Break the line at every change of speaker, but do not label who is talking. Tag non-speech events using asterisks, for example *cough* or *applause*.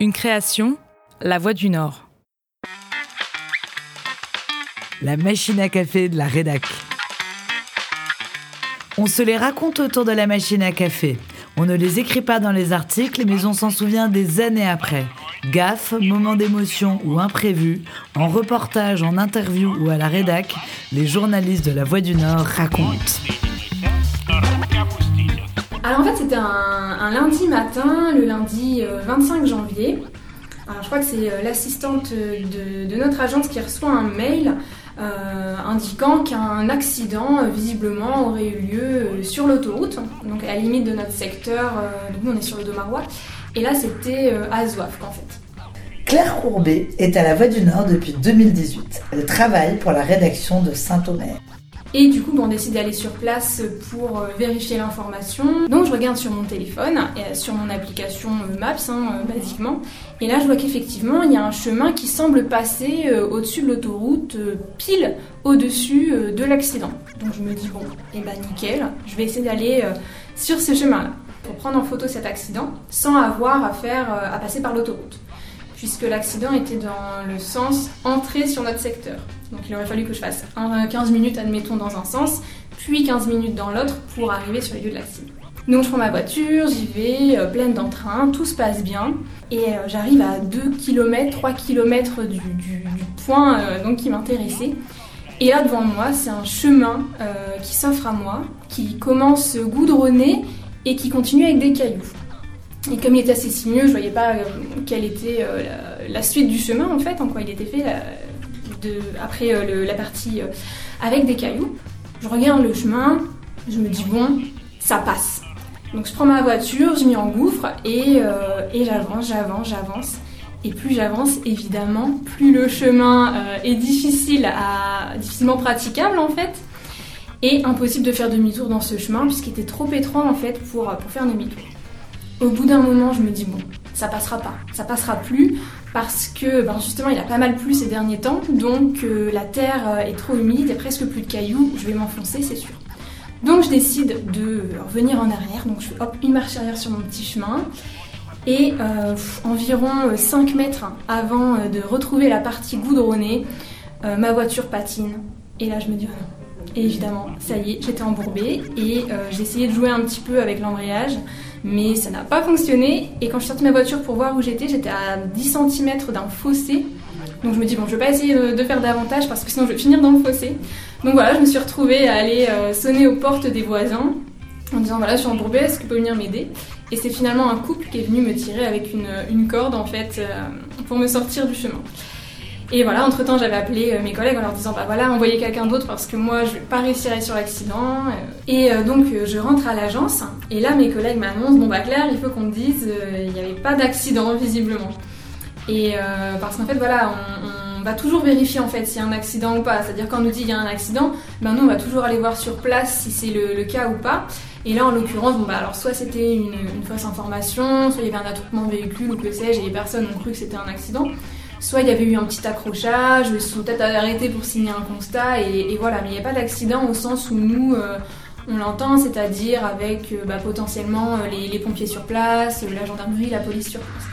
Une création, La Voix du Nord.
La machine à café de la rédac. On se les raconte autour de la machine à café. On ne les écrit pas dans les articles, mais on s'en souvient des années après. Gaffe, moment d'émotion ou imprévu, en reportage, en interview ou à la rédac, les journalistes de La Voix du Nord racontent.
Alors en fait c'était un, lundi matin, le lundi 25 euh, janvier. Alors je crois que c'est euh, l'assistante de, notre agence qui reçoit un mail euh, indiquant qu'un accident visiblement aurait eu lieu sur l'autoroute, donc à la limite de notre secteur, nous on est sur le Domarois, et là c'était à Zouaf en fait.
Claire Courbet est à la Voix du Nord depuis 2018. Elle travaille pour la rédaction de Saint-Omer.
Et du coup, on décide d'aller sur place pour euh, vérifier l'information. Donc je regarde sur mon téléphone, et sur mon application euh, Maps, hein, euh, basiquement. Et là, je vois qu'effectivement, il y a un chemin qui semble passer au-dessus de l'autoroute, pile au-dessus de l'accident. Donc je me dis, bon, et eh ben nickel, je vais essayer d'aller sur ce chemin-là pour prendre en photo cet accident sans avoir à faire à passer par l'autoroute puisque l'accident était dans le sens entrée sur notre secteur. Donc il aurait fallu que je fasse 15 minutes, admettons, dans un sens, puis 15 minutes dans l'autre pour arriver sur les lieux de l'accident. Donc je prends ma voiture, j'y vais, euh, pleine d'entrain, tout se passe bien. Et euh, j'arrive à 2 km, 3 km du, point euh, qui m'intéressait. Et là devant moi, c'est un chemin qui s'offre à moi, qui commence goudronné et qui continue avec des cailloux. Et comme il était assez sinueux, je voyais pas quelle était la, suite du chemin en fait, en quoi il était fait après euh, la partie euh, avec des cailloux. Je regarde le chemin, je me dis bon, ça passe. Donc je prends ma voiture, je m'y engouffre et, euh, et j'avance, j'avance, j'avance. Et plus j'avance, évidemment, plus le chemin est difficile à, difficilement praticable en fait. Et impossible de faire demi-tour dans ce chemin puisqu'il était trop étroit en fait pour, pour faire demi-tour. Au bout d'un moment, je me dis bon, ça passera pas, ça passera plus parce que ben justement il a pas mal plu ces derniers temps, donc euh, la terre euh, est trop humide, il y a presque plus de cailloux, je vais m'enfoncer c'est sûr. Donc je décide de revenir en arrière, donc je fais hop une marche arrière sur mon petit chemin. Et euh, environ 5 mètres avant de retrouver la partie goudronnée, ma voiture patine. Et là je me dis, oh et évidemment, ça y est, j'étais embourbée et j'ai essayé de jouer un petit peu avec l'embrayage mais ça n'a pas fonctionné. Et quand je suis sortie de ma voiture pour voir où j'étais, j'étais à 10 cm d'un fossé. Donc je me dis, bon, je vais pas essayer de faire davantage parce que sinon je vais finir dans le fossé. Donc voilà, je me suis retrouvée à aller euh, sonner aux portes des voisins en disant, voilà, je suis embourbée, est-ce que vous pouvez venir m'aider? Et c'est finalement un couple qui est venu me tirer avec une, une corde en fait euh, pour me sortir du chemin. Et voilà, entre temps, j'avais appelé euh, mes collègues en leur disant bah voilà, envoyez quelqu'un d'autre parce que moi, je vais pas réussir à sur l'accident. Euh. Et euh, donc, je rentre à l'agence et là, mes collègues m'annoncent bon bah Claire, il faut qu'on te dise, il n'y avait pas d'accident *laughs* visiblement. Et parce qu'en fait, voilà, on, va toujours vérifier en fait s'il y a un accident ou pas. C'est-à-dire quand on nous dit il y a un accident, ben nous on va toujours aller voir sur place si c'est le, cas ou pas. Et là, en l'occurrence, bon bah alors soit c'était une, une, fausse information, soit il y avait un attroupement de véhicule ou que sais-je, et les personnes ont cru que c'était un accident soit il y avait eu un petit accrochage, ils sont peut-être arrêtés pour signer un constat, et, voilà, mais il n'y a pas d'accident au sens où nous, euh, on l'entend, c'est-à-dire avec euh, bah, potentiellement euh, les, pompiers sur place, la gendarmerie, la police sur place.